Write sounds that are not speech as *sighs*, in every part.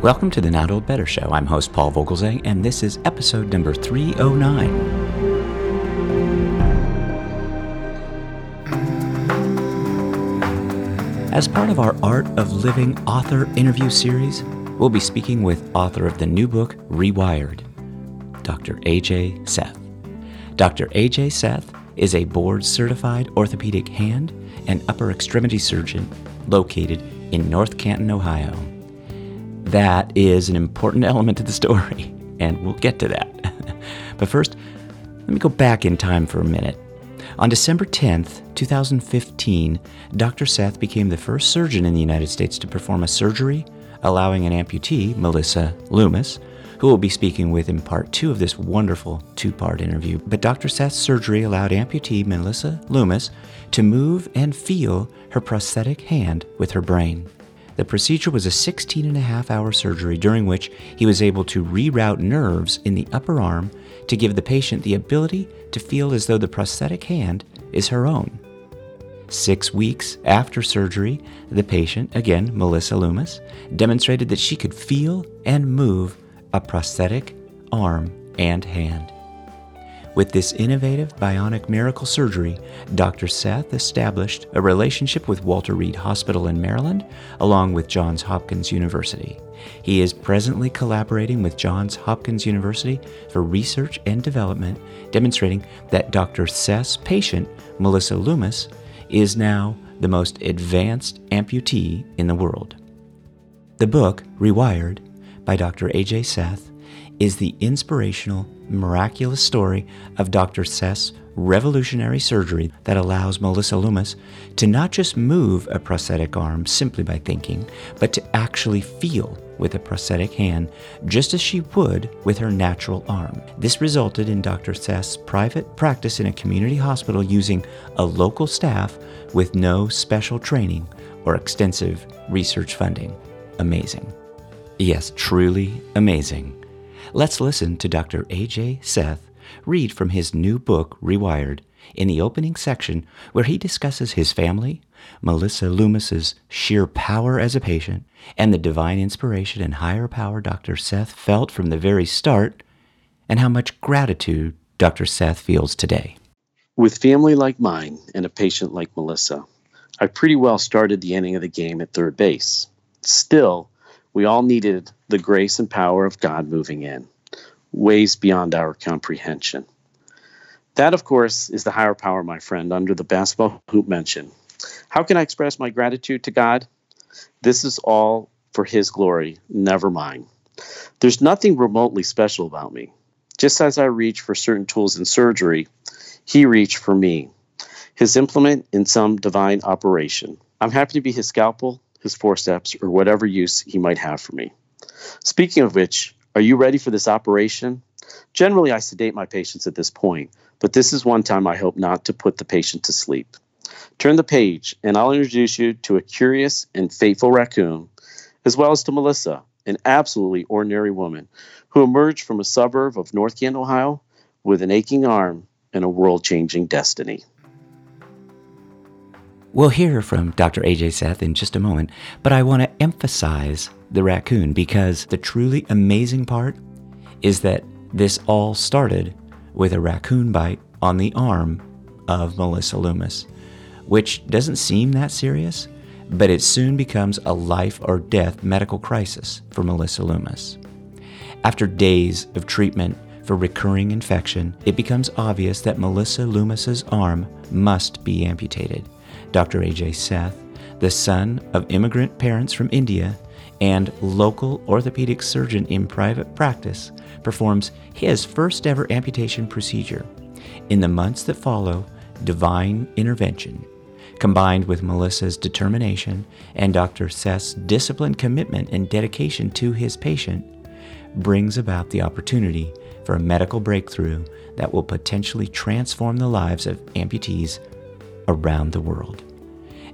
Welcome to the Not Old Better Show. I'm host Paul Vogelzang, and this is episode number 309. As part of our Art of Living author interview series, we'll be speaking with author of the new book, Rewired, Dr. AJ Seth. Dr. AJ Seth is a board certified orthopedic hand and upper extremity surgeon located in North Canton, Ohio. That is an important element to the story, *laughs* and we'll get to that. *laughs* but first, let me go back in time for a minute. On December 10th, 2015, Dr. Seth became the first surgeon in the United States to perform a surgery allowing an amputee, Melissa Loomis, who we'll be speaking with in part two of this wonderful two part interview. But Dr. Seth's surgery allowed amputee Melissa Loomis to move and feel her prosthetic hand with her brain. The procedure was a 16 and a half hour surgery during which he was able to reroute nerves in the upper arm to give the patient the ability to feel as though the prosthetic hand is her own. Six weeks after surgery, the patient, again Melissa Loomis, demonstrated that she could feel and move a prosthetic arm and hand. With this innovative bionic miracle surgery, Dr. Seth established a relationship with Walter Reed Hospital in Maryland, along with Johns Hopkins University. He is presently collaborating with Johns Hopkins University for research and development, demonstrating that Dr. Seth's patient, Melissa Loomis, is now the most advanced amputee in the world. The book, Rewired, by Dr. A.J. Seth, is the inspirational miraculous story of Dr. Seth's revolutionary surgery that allows Melissa Loomis to not just move a prosthetic arm simply by thinking, but to actually feel with a prosthetic hand just as she would with her natural arm. This resulted in Dr. Seth's private practice in a community hospital using a local staff with no special training or extensive research funding. Amazing. Yes, truly amazing. Let's listen to Dr. A.J. Seth read from his new book, Rewired, in the opening section where he discusses his family, Melissa Loomis's sheer power as a patient, and the divine inspiration and higher power Dr. Seth felt from the very start, and how much gratitude Dr. Seth feels today. With family like mine and a patient like Melissa, I pretty well started the inning of the game at third base. Still, we all needed the grace and power of God moving in, ways beyond our comprehension. That, of course, is the higher power, my friend, under the basketball hoop mention. How can I express my gratitude to God? This is all for His glory, never mine. There's nothing remotely special about me. Just as I reach for certain tools in surgery, He reached for me, His implement in some divine operation. I'm happy to be His scalpel his forceps, or whatever use he might have for me. Speaking of which, are you ready for this operation? Generally, I sedate my patients at this point, but this is one time I hope not to put the patient to sleep. Turn the page, and I'll introduce you to a curious and faithful raccoon, as well as to Melissa, an absolutely ordinary woman who emerged from a suburb of North Canton, Ohio, with an aching arm and a world changing destiny. We'll hear from Dr. AJ Seth in just a moment, but I want to emphasize the raccoon because the truly amazing part is that this all started with a raccoon bite on the arm of Melissa Loomis, which doesn't seem that serious, but it soon becomes a life or death medical crisis for Melissa Loomis. After days of treatment for recurring infection, it becomes obvious that Melissa Loomis's arm must be amputated. Dr. A.J. Seth, the son of immigrant parents from India and local orthopedic surgeon in private practice, performs his first ever amputation procedure. In the months that follow, divine intervention, combined with Melissa's determination and Dr. Seth's disciplined commitment and dedication to his patient, brings about the opportunity for a medical breakthrough that will potentially transform the lives of amputees around the world.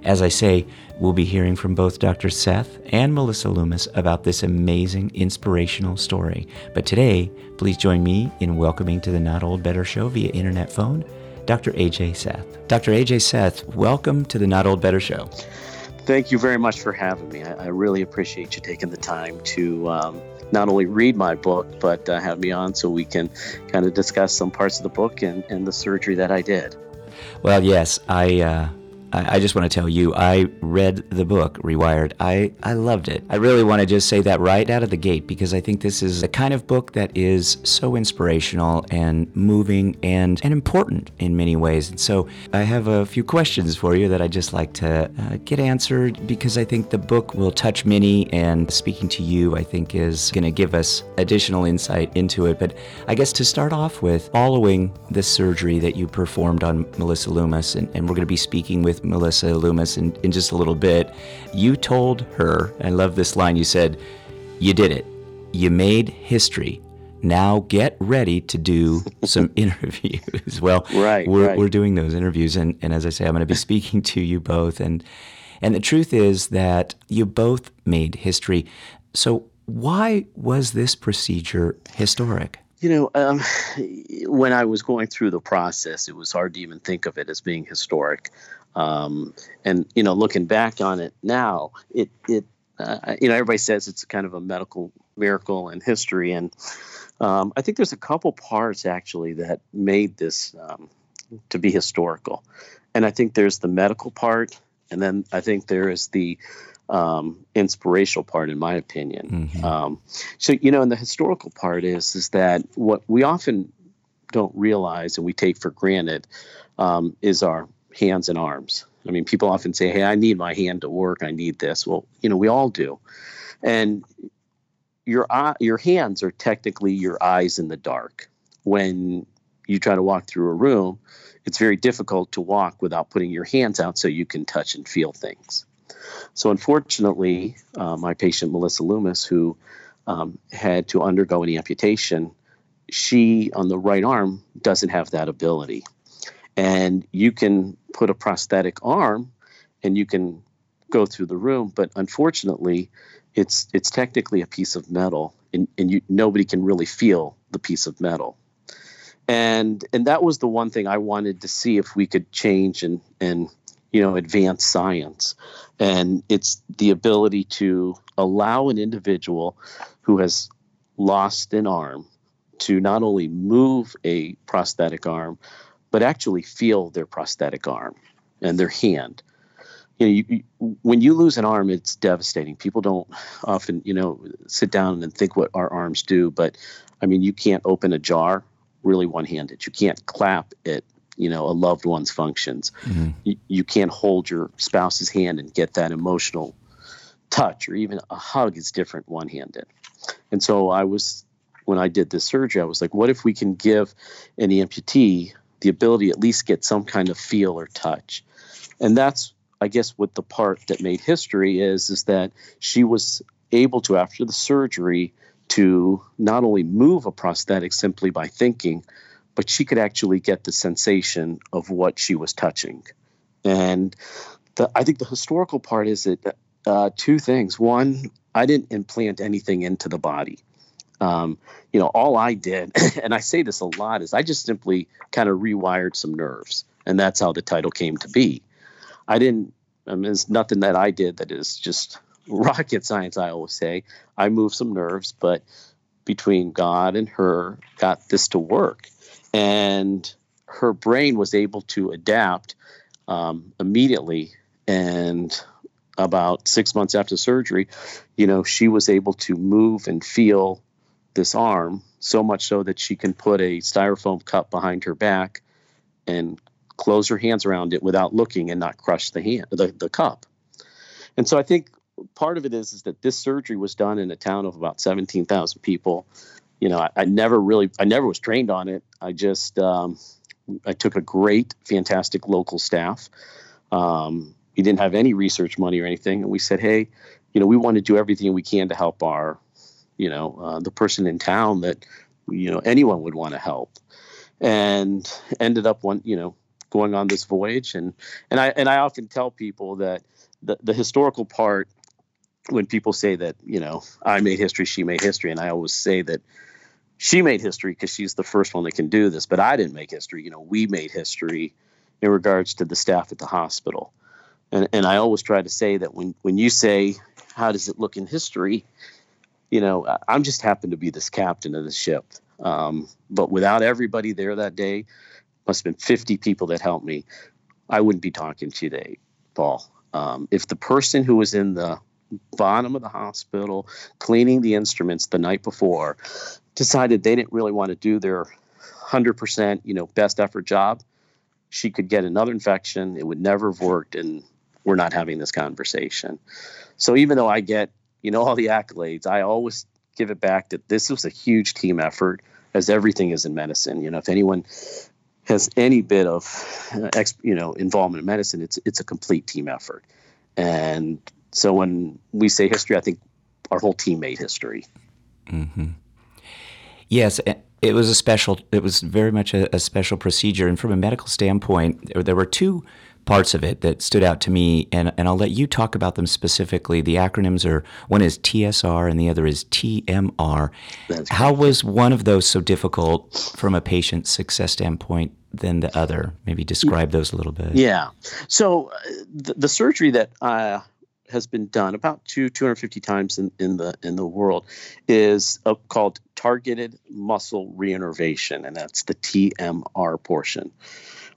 As I say, we'll be hearing from both Dr. Seth and Melissa Loomis about this amazing, inspirational story. But today, please join me in welcoming to the Not Old Better show via internet phone Dr. AJ Seth. Dr. AJ Seth, welcome to the Not Old Better show. Thank you very much for having me. I, I really appreciate you taking the time to um, not only read my book, but uh, have me on so we can kind of discuss some parts of the book and, and the surgery that I did. Well, yes, I. Uh I, I just want to tell you, I read the book, Rewired. I, I loved it. I really want to just say that right out of the gate because I think this is a kind of book that is so inspirational and moving and, and important in many ways. And so I have a few questions for you that I'd just like to uh, get answered because I think the book will touch many, and speaking to you, I think, is going to give us additional insight into it. But I guess to start off with, following the surgery that you performed on Melissa Loomis, and, and we're going to be speaking with Melissa Loomis in, in just a little bit. You told her, I love this line, you said, You did it. You made history. Now get ready to do *laughs* some interviews. Well, right, we're, right. we're doing those interviews. And, and as I say, I'm going to be *laughs* speaking to you both. And, and the truth is that you both made history. So, why was this procedure historic? You know, um, *sighs* when I was going through the process, it was hard to even think of it as being historic. Um, and you know, looking back on it now, it it uh, you know everybody says it's kind of a medical miracle in history, and um, I think there's a couple parts actually that made this um, to be historical. And I think there's the medical part, and then I think there is the um, inspirational part, in my opinion. Mm-hmm. Um, so you know, and the historical part is is that what we often don't realize and we take for granted um, is our hands and arms. I mean, people often say, "Hey, I need my hand to work. I need this." Well, you know, we all do, and your eye, your hands are technically your eyes in the dark. When you try to walk through a room, it's very difficult to walk without putting your hands out so you can touch and feel things. So, unfortunately, uh, my patient Melissa Loomis, who um, had to undergo an amputation, she on the right arm doesn't have that ability. And you can put a prosthetic arm and you can go through the room but unfortunately it's it's technically a piece of metal and, and you nobody can really feel the piece of metal. And and that was the one thing i wanted to see if we could change and and you know advanced science and it's the ability to allow an individual who has lost an arm to not only move a prosthetic arm but actually feel their prosthetic arm and their hand. You know, you, you, when you lose an arm, it's devastating. People don't often, you know, sit down and think what our arms do. But I mean, you can't open a jar really one-handed. You can't clap at, you know, a loved one's functions. Mm-hmm. You, you can't hold your spouse's hand and get that emotional touch, or even a hug is different one-handed. And so I was, when I did this surgery, I was like, what if we can give an amputee the ability at least get some kind of feel or touch. And that's, I guess, what the part that made history is, is that she was able to, after the surgery, to not only move a prosthetic simply by thinking, but she could actually get the sensation of what she was touching. And the, I think the historical part is that uh, two things. One, I didn't implant anything into the body. Um, you know, all I did, *laughs* and I say this a lot, is I just simply kind of rewired some nerves, and that's how the title came to be. I didn't. I mean, it's nothing that I did that is just *laughs* rocket science. I always say I moved some nerves, but between God and her, got this to work, and her brain was able to adapt um, immediately. And about six months after surgery, you know, she was able to move and feel this arm so much so that she can put a styrofoam cup behind her back and close her hands around it without looking and not crush the hand the, the cup. And so i think part of it is is that this surgery was done in a town of about 17,000 people you know I, I, never really i never was trained on it i just um, i took a great fantastic local staff um, we didn't have any research money or anything and we said hey you know we want to do everything we can to help our you know, uh, the person in town that, you know, anyone would want to help. And ended up one, you know, going on this voyage. And, and I, and I often tell people that the, the historical part, when people say that, you know, I made history, she made history. And I always say that she made history because she's the first one that can do this, but I didn't make history. You know, we made history in regards to the staff at the hospital. And, and I always try to say that when, when you say, how does it look in history? You know, I'm just happen to be this captain of the ship. Um, but without everybody there that day, must have been 50 people that helped me. I wouldn't be talking today, Paul. Um, if the person who was in the bottom of the hospital cleaning the instruments the night before decided they didn't really want to do their 100% you know best effort job. She could get another infection. It would never have worked and we're not having this conversation. So even though i get you know all the accolades i always give it back that this was a huge team effort as everything is in medicine. You know if anyone has any bit of uh, you know involvement in medicine it's it's a complete team effort. And so when we say history i think our whole team made history mm-hmm. yes it was a special it was very much a, a, special procedure and from a medical standpoint there, there were two parts of it that stood out to me, and, and I'll let you talk about them specifically. The acronyms are one is TSR and the other is TMR. How was one of those so difficult from a patient success standpoint than the other? Maybe describe those a little bit. Yeah. So uh, the, the, surgery that uh, has been done about two 250 times in, in the in the world is uh, called targeted muscle reinnervation, and that's the TMR portion.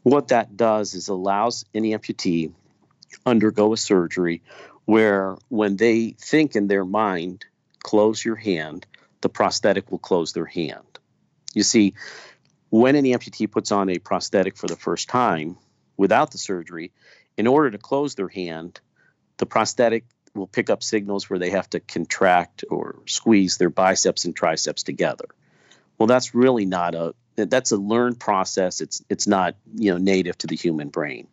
What that does is allows any amputee undergo a surgery where when they think in their mind, close your hand, the prosthetic will close their hand. You see, when an amputee puts on a prosthetic for the first time without the surgery, in order to close their hand, the prosthetic will pick up signals where they have to contract or squeeze their biceps and triceps together. Well, that's really not a that's a learned process. It's it's not you know native to the human brain.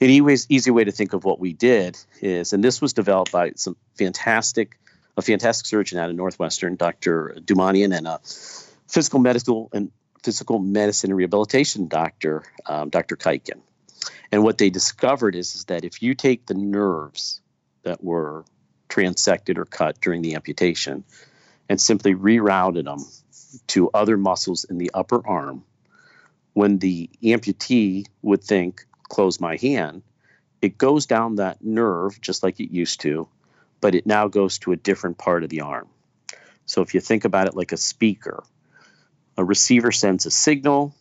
An easy, way to think of what we did is, and this was developed by some fantastic, a fantastic surgeon out of Northwestern, Dr. Dumanian, and a physical medical and physical medicine and rehabilitation doctor, um, Dr. Kuiken. And what they discovered is, is that if you take the nerves that were transected or cut during the amputation and simply rerouted them to other muscles in the upper arm, when the amputee would think, close my hand, it goes down that nerve just like it used to, but it now goes to a different part of the arm. So if you think about it like a speaker, a receiver sends a signal,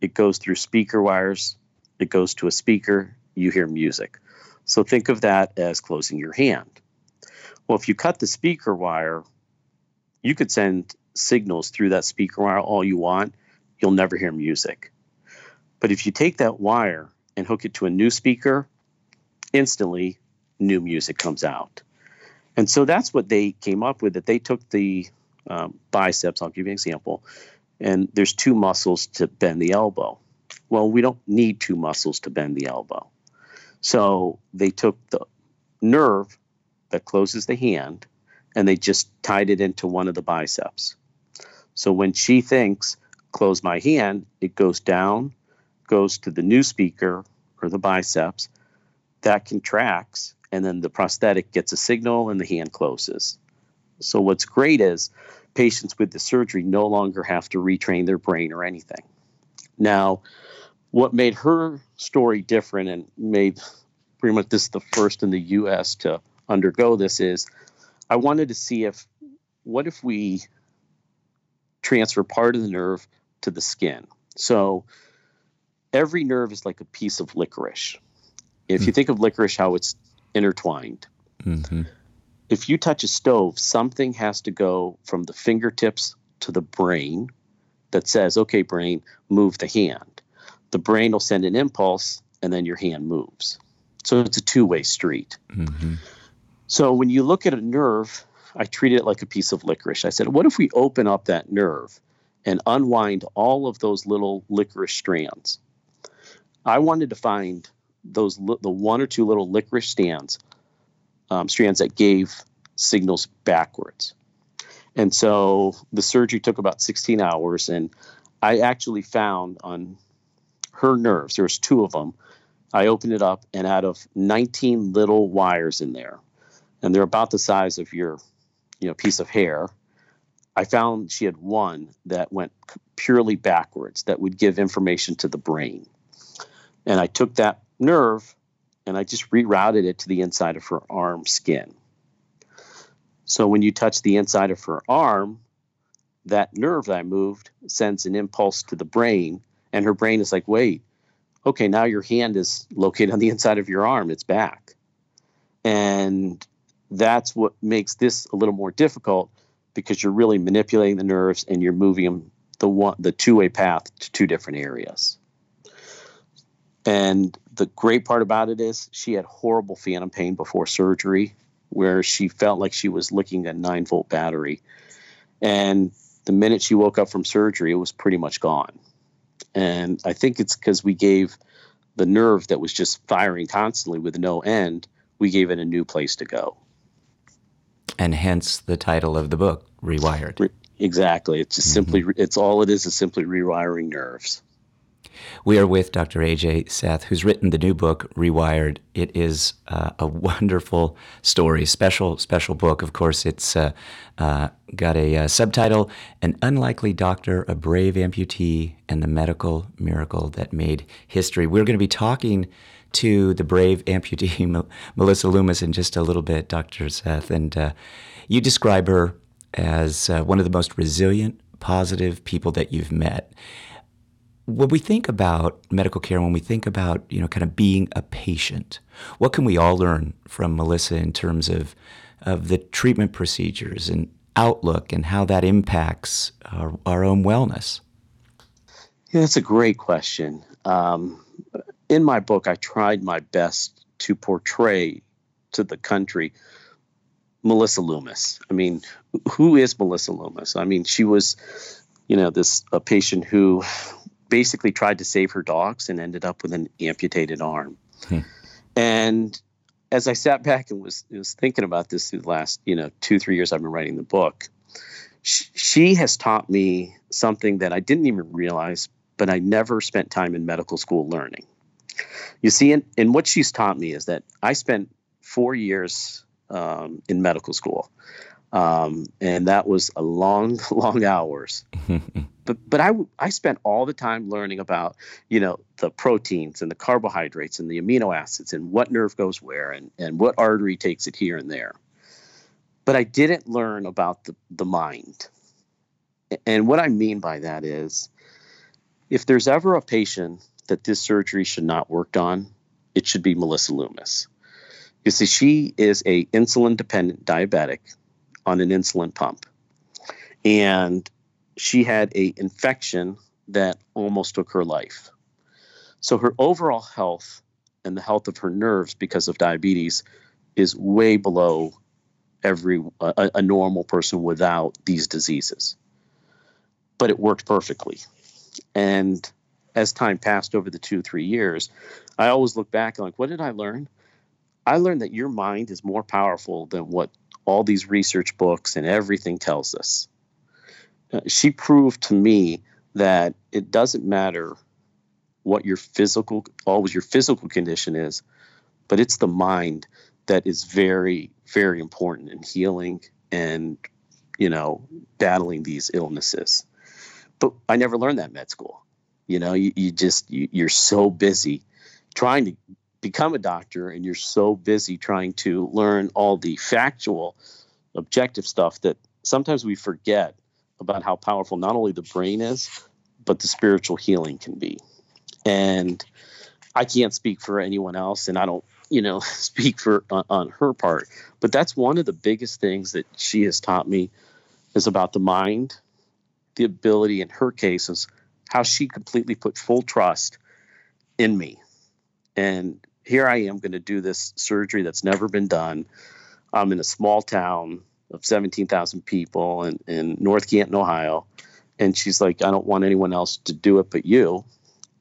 it goes through speaker wires, it goes to a speaker, you hear music. So think of that as closing your hand. Well, if you cut the speaker wire, you could send signals through that speaker wire all you want, you'll never hear music. But if you take that wire and hook it to a new speaker, instantly new music comes out. And so that's what they came up with. That they took the um, biceps. I'll give you an example. And there's two muscles to bend the elbow. Well, we don't need two muscles to bend the elbow. So they took the nerve that closes the hand and they just tied it into one of the biceps. So when she thinks, close my hand, it goes down, goes to the new speaker or the biceps, that contracts, and then the prosthetic gets a signal and the hand closes. So what's great is patients with the surgery no longer have to retrain their brain or anything. Now, what made her story different and made pretty much this the first in the US to undergo this is I wanted to see if what if we transfer part of the nerve to the skin. So every nerve is like a piece of licorice. If mm. you hmm. think of licorice, how it's intertwined. Mm-hmm. If you touch a stove, something has to go from the fingertips to the brain that says, okay, brain, move the hand. The brain will send an impulse and then your hand moves. So it's a two way street. Mm-hmm. So when you look at a nerve, I treat it like a piece of licorice. I said, what if we open up that nerve and unwind all of those little licorice strands? I wanted to find those the one or two little licorice strands, um, strands that gave signals backwards. And so the surgery took about 16 hours, and I actually found on her nerves, there was two of them. I opened it up, and out of 19 little wires in there, and they're about the size of your you know piece of hair i found she had one that went purely backwards that would give information to the brain and i took that nerve and I just rerouted it to the inside of her arm skin. So when you touch the inside of her arm, that nerve that I moved sends an impulse to the brain, and her brain is like, wait, okay, now your hand is located on the inside of your arm, it's back. And that's what makes this a little more difficult because you're really manipulating the nerves and you're moving them the one the two-way path to two different areas. And the great part about it is she had horrible phantom pain before surgery where she felt like she was looking at 9 volt battery. And the minute she woke up from surgery, it was pretty much gone. And I think it's because we gave the nerve that was just firing constantly with no end, we gave it a new place to go. And hence the title of the book, Rewired. Re- exactly. It's just mm-hmm. simply, it's all it is is simply rewiring nerves. We are with Dr. AJ Seth, who's written the new book, Rewired. It is uh, a *laughs* wonderful story, special, special book. Of course, it's uh, uh, got a uh, subtitle An Unlikely Doctor, a Brave Amputee, and the Medical Miracle That Made History. We're going to be talking to the brave amputee, *laughs* Melissa Loomis, in just a little bit, Dr. Seth. And uh, you describe her as uh, one of the most resilient, positive people that you've met when we think about medical care, when we think about you know kind of being a patient, what can we all learn from Melissa in terms of of the treatment procedures and outlook and how that impacts our, our own wellness? Yeah, that's a great question. Um, in my book, I tried my best to portray to the country Melissa Loomis. I mean, who is Melissa Loomis? I mean, she was, you know, this a patient who basically tried to save her dogs and ended up with an amputated arm. Hmm. And as I sat back and was was thinking about this through the last you know two three years I've been writing the book, she, she has taught me something that I didn't even realize, but I never spent time in medical school learning. You see, and, and what she's taught me is that I spent four years um, in medical school. Um, and that was a long, *laughs* long hours. *laughs* but but I I spent all the time learning about you know the proteins and the carbohydrates and the amino acids and what nerve goes where and and what artery takes it here and there. But I didn't learn about the the mind. And what I mean by that is, if there's ever a patient that this surgery should not worked on, it should be Melissa Loomis. You see, she is a insulin dependent diabetic on an insulin pump. And she had a infection that almost took her life. So her overall health and the health of her nerves because of diabetes is way below every a, a normal person without these diseases. But it worked perfectly. And as time passed over the two, three years, I always look back and like, what did I learn? I learned that your mind is more powerful than what all these research books and everything tells us. Uh, she proved to me that it doesn't matter what your physical always your physical condition is, but it's the mind that is very very important in healing and you know battling these illnesses. But I never learned that med school. You know, you, you just you, you're so busy trying to become a doctor and you're so busy trying to learn all the factual, objective stuff that sometimes we forget about how powerful not only the brain is, but the spiritual healing can be. And I can't speak for anyone else, and I don't, you know, *laughs* speak for on, on her part. But that's one of the biggest things that she has taught me is about the mind, the ability in her case is how she completely put full trust in me and here I am going to do this surgery that's never been done. I'm in a small town of 17,000 people in, in North Canton, Ohio. And she's like, I don't want anyone else to do it but you.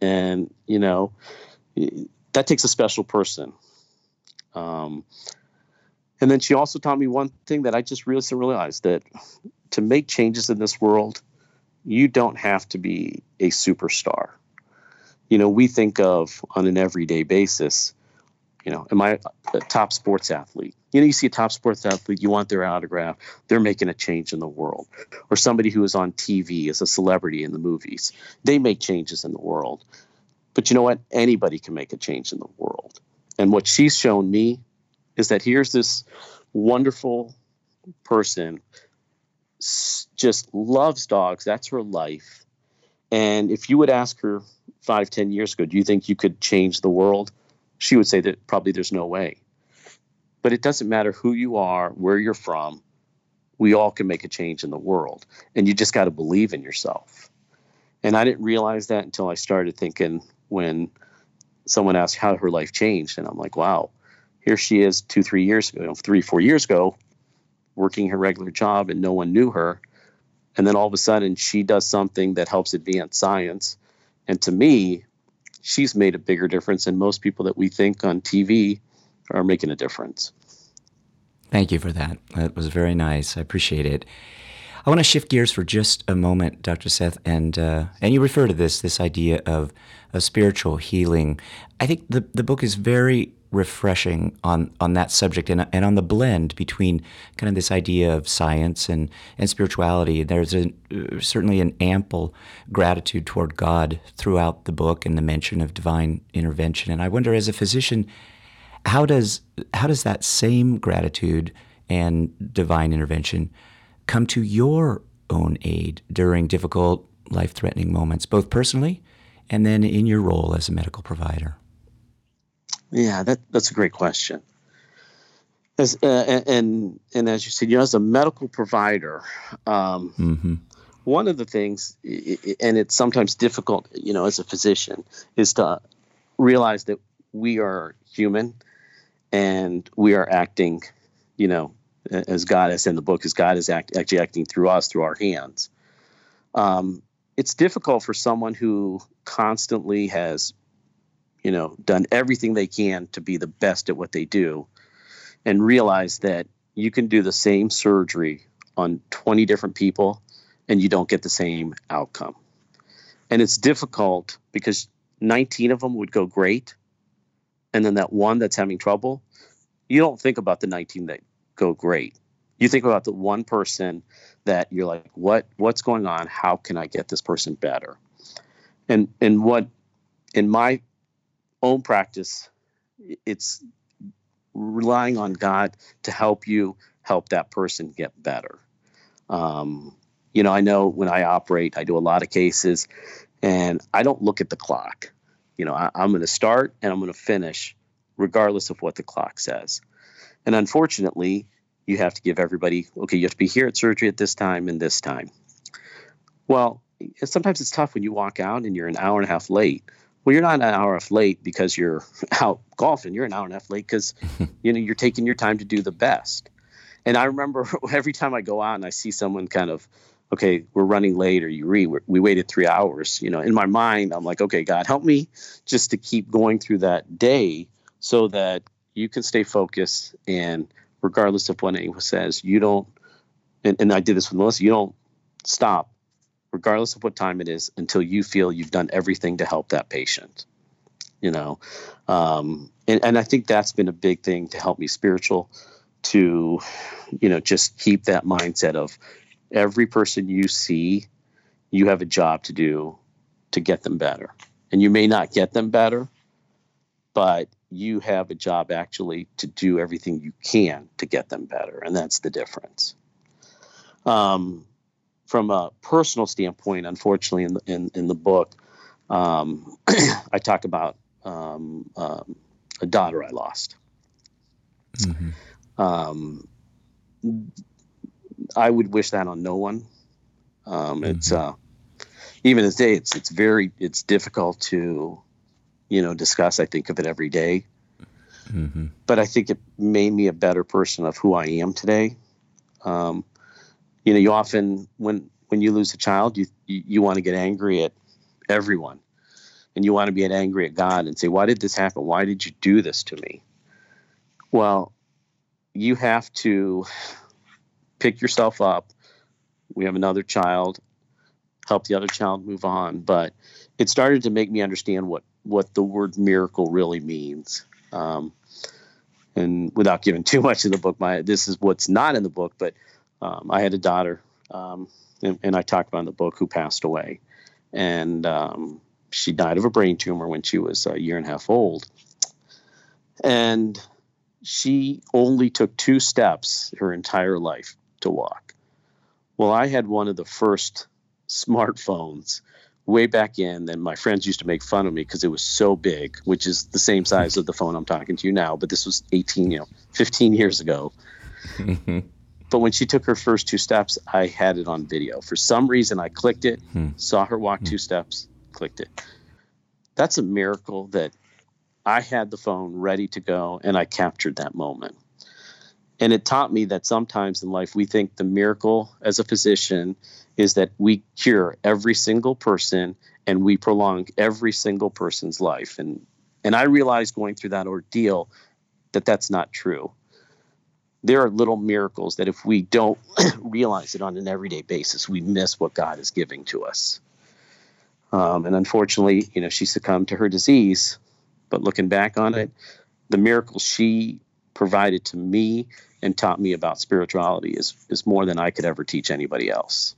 And, you know, that takes a special person. Um, and then she also taught me one thing that I just really realized that to make changes in this world, you don't have to be a superstar you know, we think of on an everyday basis, you know, am I a top sports athlete? You know, you see a top sports athlete, you want their autograph, they're making a change in the world. Or somebody who is on TV as a celebrity in the movies, they make changes in the world. But you know what? Anybody can make a change in the world. And what she's shown me is that here's this wonderful person, just loves dogs. That's her life. And if you would ask her five, ten years ago, do you think you could change the world? She would say that probably there's no way. But it doesn't matter who you are, where you're from, we all can make a change in the world. And you just got to believe in yourself. And I didn't realize that until I started thinking when someone asked how her life changed. And I'm like, wow, here she is two, three years ago, three, four years ago, working her regular job and no one knew her. And then all of a sudden she does something that helps advance science. And to me, she's made a bigger difference than most people that we think on TV are making a difference. Thank you for that. That was very nice. I appreciate it. I want to shift gears for just a moment, Dr. Seth, and uh, and you refer to this this idea of a spiritual healing. I think the the book is very refreshing on on that subject and and on the blend between kind of this idea of science and and spirituality. There's a uh, certainly an ample gratitude toward God throughout the book and the mention of divine intervention. And I wonder, as a physician, how does how does that same gratitude and divine intervention come to your own aid during difficult, life threatening moments, both personally and then in your role as a medical provider? Yeah, that, that's a great question. As, uh, and and as you said, you know, as a medical provider, um, mm-hmm. one of the things, and it's sometimes difficult, you know, as a physician, is to realize that we are human, and we are acting, you know, as God has in the book, as God is act, actually acting through us, through our hands. Um, it's difficult for someone who constantly has, you know, done everything they can to be the best at what they do, and realize that you can do the same surgery on 20 different people and you don't get the same outcome. And it's difficult because 19 of them would go great. And then that one that's having trouble, you don't think about the 19 that go great. You think about the one person that you're like, what what's going on? How can I get this person better? And and what in my own practice, it's relying on God to help you help that person get better. Um, you know, I know when I operate, I do a lot of cases, and I don't look at the clock. You know, I, I'm going to start and I'm going to finish, regardless of what the clock says. And unfortunately, you have to give everybody, okay, you have to be here at surgery at this time and this time. Well, sometimes it's tough when you walk out and you're an hour and a half late. Well, you're not an hour and a half late because you're *laughs* out golfing. You're an hour and a half late because *laughs* you know you're taking your time to do the best. And I remember *laughs* every time I go out and I see someone kind of, okay, we're running late, or you read, we waited three hours. You know, in my mind, I'm like, okay, God, help me just to keep going through that day so that you can stay focused and regardless of what anyone says, you don't, and, and I did this with Melissa, you don't stop, regardless of what time it is, until you feel you've done everything to help that patient. You know, um, and, and I think that's been a big thing to help me spiritual to, you know, just keep that mindset of every person you see, you have a job to do to get them better. And you may not get them better, but you have a job actually to do everything you can to get them better, and that's the difference. Um, from a personal standpoint, unfortunately, in the, in, in the book, um, *clears throat* I talk about um, um, a daughter I lost. Mm-hmm. Um, I would wish that on no one. Um, mm-hmm. It's uh, even today, it's it's very it's difficult to you know, discuss. I think of it every day. Mm-hmm. But I think it made me a better person of who I am today. Um, you know, you often when when you lose a child, you you, you want to get angry at everyone, and you want to be angry at God and say, "Why did this happen? Why did you do this to me?" Well, you have to pick yourself up. We have another child, help the other child move on, but it started to make me understand what what the word miracle really means. Um, and without giving too much of the book, my this is what's not in the book. But um, I had a daughter, um, and, and, I talk about in the book who passed away, and um, she died of a brain tumor when she was a year and a half old. And she only took two steps her entire life to walk. Well, I had one of the first *laughs* smartphones way back in and my friends used to make fun of me because it was so big which is the same size of the phone i'm talking to you now but this was 18 you know 15 years ago *laughs* but when she took her first two steps i had it on video for some reason i clicked it hmm. saw her walk hmm. two steps clicked it that's a miracle that i had the phone ready to go and i captured that moment and it taught me that sometimes in life we think the miracle as a physician is that we cure every single person and we prolong every single person's life. And and i realized going through that ordeal that that's not true. There are little miracles that if we don't *clears throat* realize it on an everyday basis we miss what god is giving to us. Um, and unfortunately you know she succumbed to her disease but looking back on it the miracle she provided to me and taught me about spirituality is is more than I could ever teach anybody else.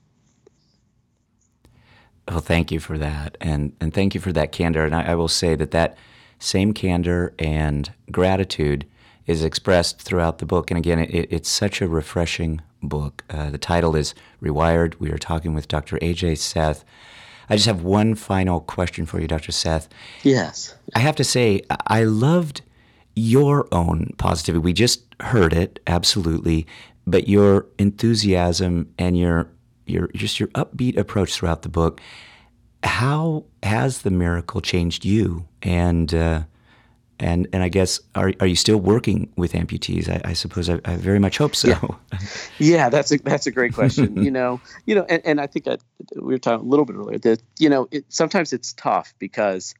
Well, thank you for that, and and thank you for that candor. And I, I will say that that same candor and gratitude is expressed throughout the book. And again, it, it's such a refreshing book. Uh, the title is Rewired. We are talking with Dr. AJ Seth. I just have one final question for you, Dr. Seth. Yes. I have to say, I loved your own positivity. We just heard it, absolutely, but your enthusiasm and your your just your upbeat approach throughout the book. How has the miracle changed you? And uh, and and I guess are are you still working with amputees? I, I suppose I, I, very much hope so. Yeah. yeah, that's a that's a great question. *laughs* you know, you know, and, and I think I, we were talking a little bit earlier that you know it, sometimes it's tough because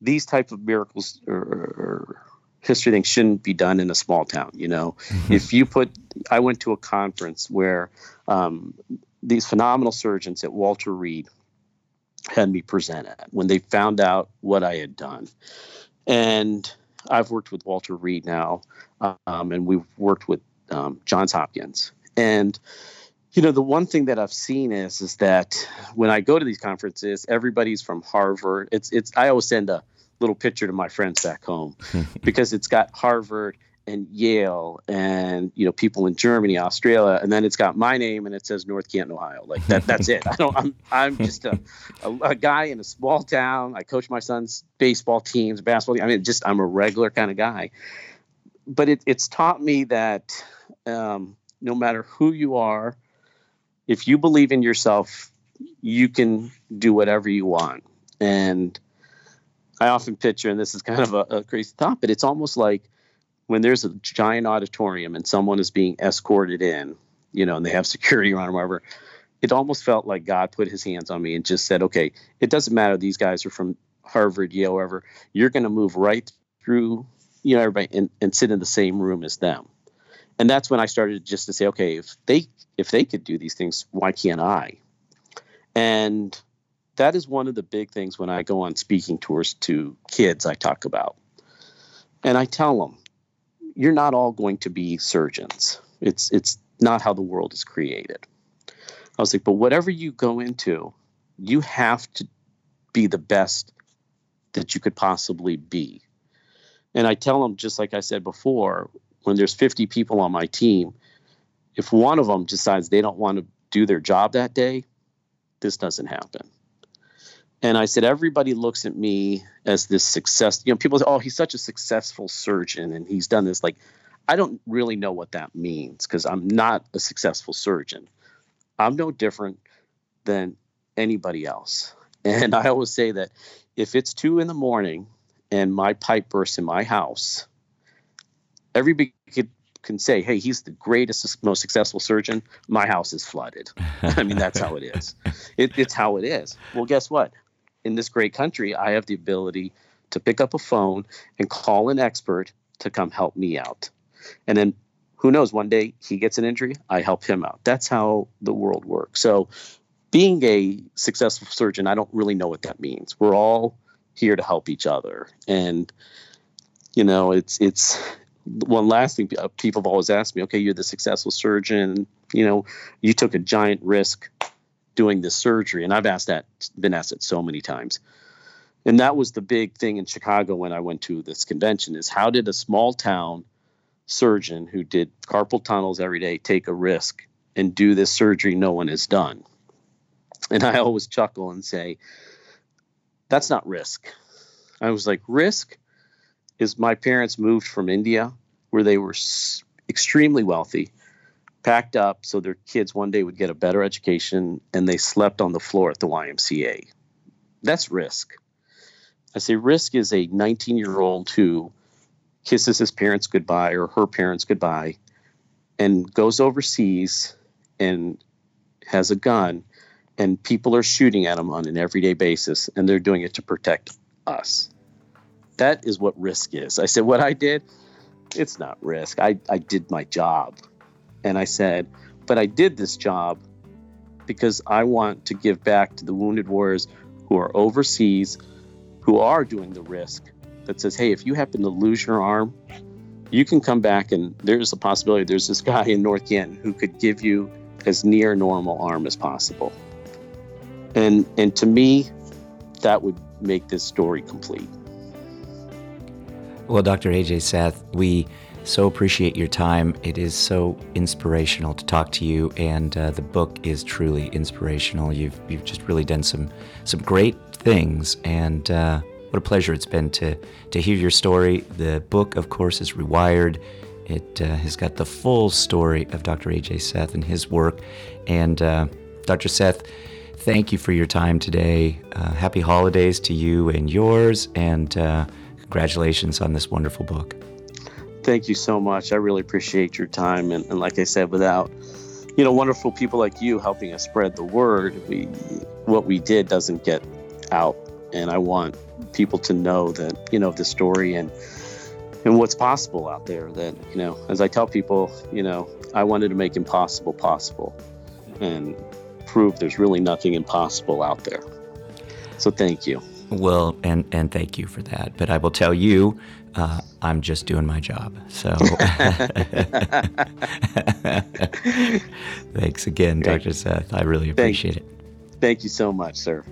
these type of miracles are, history things shouldn't be done in a small town. You know, mm-hmm. if you put, I went to a conference where um, these phenomenal surgeons at Walter Reed had me present at when they found out what I had done. And I've worked with Walter Reed now, um, and we've worked with um, Johns Hopkins. And you know, the one thing that I've seen is is that when I go to these conferences, everybody's from Harvard. It's it's I always send a little picture to my friends back home *laughs* because it's got Harvard and Yale and you know people in Germany, Australia, and then it's got my name and it says North Canton, Ohio. Like that, that's it. I don't. I'm I'm just a, a, a, guy in a small town. I coach my son's baseball teams, basketball. Team. I mean, just I'm a regular kind of guy. But it, it's taught me that um, no matter who you are, if you believe in yourself, you can do whatever you want. And I often picture, and this is kind of a, a crazy thought, but it's almost like when there's a giant auditorium and someone is being escorted in, you know, and they have security around or whatever, it almost felt like God put his hands on me and just said, okay, it doesn't matter. These guys are from Harvard, Yale, wherever. You're going to move right through, you know, everybody and, and sit in the same room as them. And that's when I started just to say, okay, if they if they could do these things, why can't I? And that is one of the big things when I go on speaking tours to kids I talk about. And I tell them, you're not all going to be surgeons. It's it's not how the world is created. I was like, but whatever you go into, you have to be the best that you could possibly be. And I tell them, just like I said before, when there's 50 people on my team, if one of them decides they don't want to do their job that day, this doesn't happen. And I said, everybody looks at me as this success. You know, people say, oh, he's such a successful surgeon and he's done this. Like, I don't really know what that means because I'm not a successful surgeon. I'm no different than anybody else. And I always say that if it's two in the morning and my pipe bursts in my house, everybody could, can say, hey, he's the greatest, most successful surgeon. My house is flooded. *laughs* I mean, that's how it is. It, it's how it is. Well, guess what? In this great country, I have the ability to pick up a phone and call an expert to come help me out. And then who knows, one day he gets an injury, I help him out. That's how the world works. So, being a successful surgeon, I don't really know what that means. We're all here to help each other. And, you know, it's, it's, one last thing people have always asked me okay you're the successful surgeon you know you took a giant risk doing this surgery and i've asked that been asked it so many times And that was the big thing in Chicago when I went to this convention is how did a small town surgeon who did carpal tunnels every day take a risk and do this surgery no one has done? And I always chuckle and say, that's not risk. I was like, risk is my parents moved from India where they were extremely wealthy, packed up so their kids one day would get a better education, and they slept on the floor at the YMCA. That's risk. I say risk is a 19 year old who kisses his parents goodbye or her parents goodbye and goes overseas and has a gun and people are shooting at him on an everyday basis and they're doing it to protect us. That is what risk is. I said, what I did, it's not risk. I, I did my job. And I said, but I did this job because I want to give back to the wounded warriors who are overseas, who are doing the risk that says, hey, if you happen to lose your arm, you can come back and there's a possibility there's this guy in North Canton who could give you as near normal arm as possible. And and to me, that would make this story complete. Well, Dr. Ajay Seth, we so appreciate your time. It is so inspirational to talk to you, and uh, the book is truly inspirational. You've you've just really done some some great things, and uh, what a pleasure it's been to to hear your story. The book, of course, is Rewired. It uh, has got the full story of Dr. Ajay Seth and his work, and uh, Dr. Seth. Thank you for your time today. Uh, happy holidays to you and yours, and uh, congratulations on this wonderful book. Thank you so much. I really appreciate your time. And, and like I said, without you know wonderful people like you helping us spread the word, we what we did doesn't get out. And I want people to know that you know the story and and what's possible out there. That you know, as I tell people, you know, I wanted to make impossible possible, and prove there's really nothing impossible out there. So thank you. Well, and and thank you for that. But I will tell you, uh, I'm just doing my job. So *laughs* thanks again, Dr. Seth. I really appreciate thank, it. Thank you so much, sir.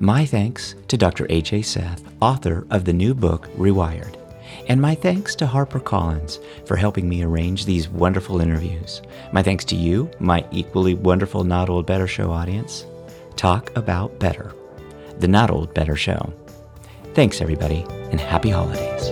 My thanks to Dr. Ajay Seth, author of the new book, Rewired. And my thanks to HarperCollins for helping me arrange these wonderful interviews. My thanks to you, my equally wonderful Not Old Better Show audience. Talk about better. The Not Old Better Show. Thanks, everybody, and happy holidays.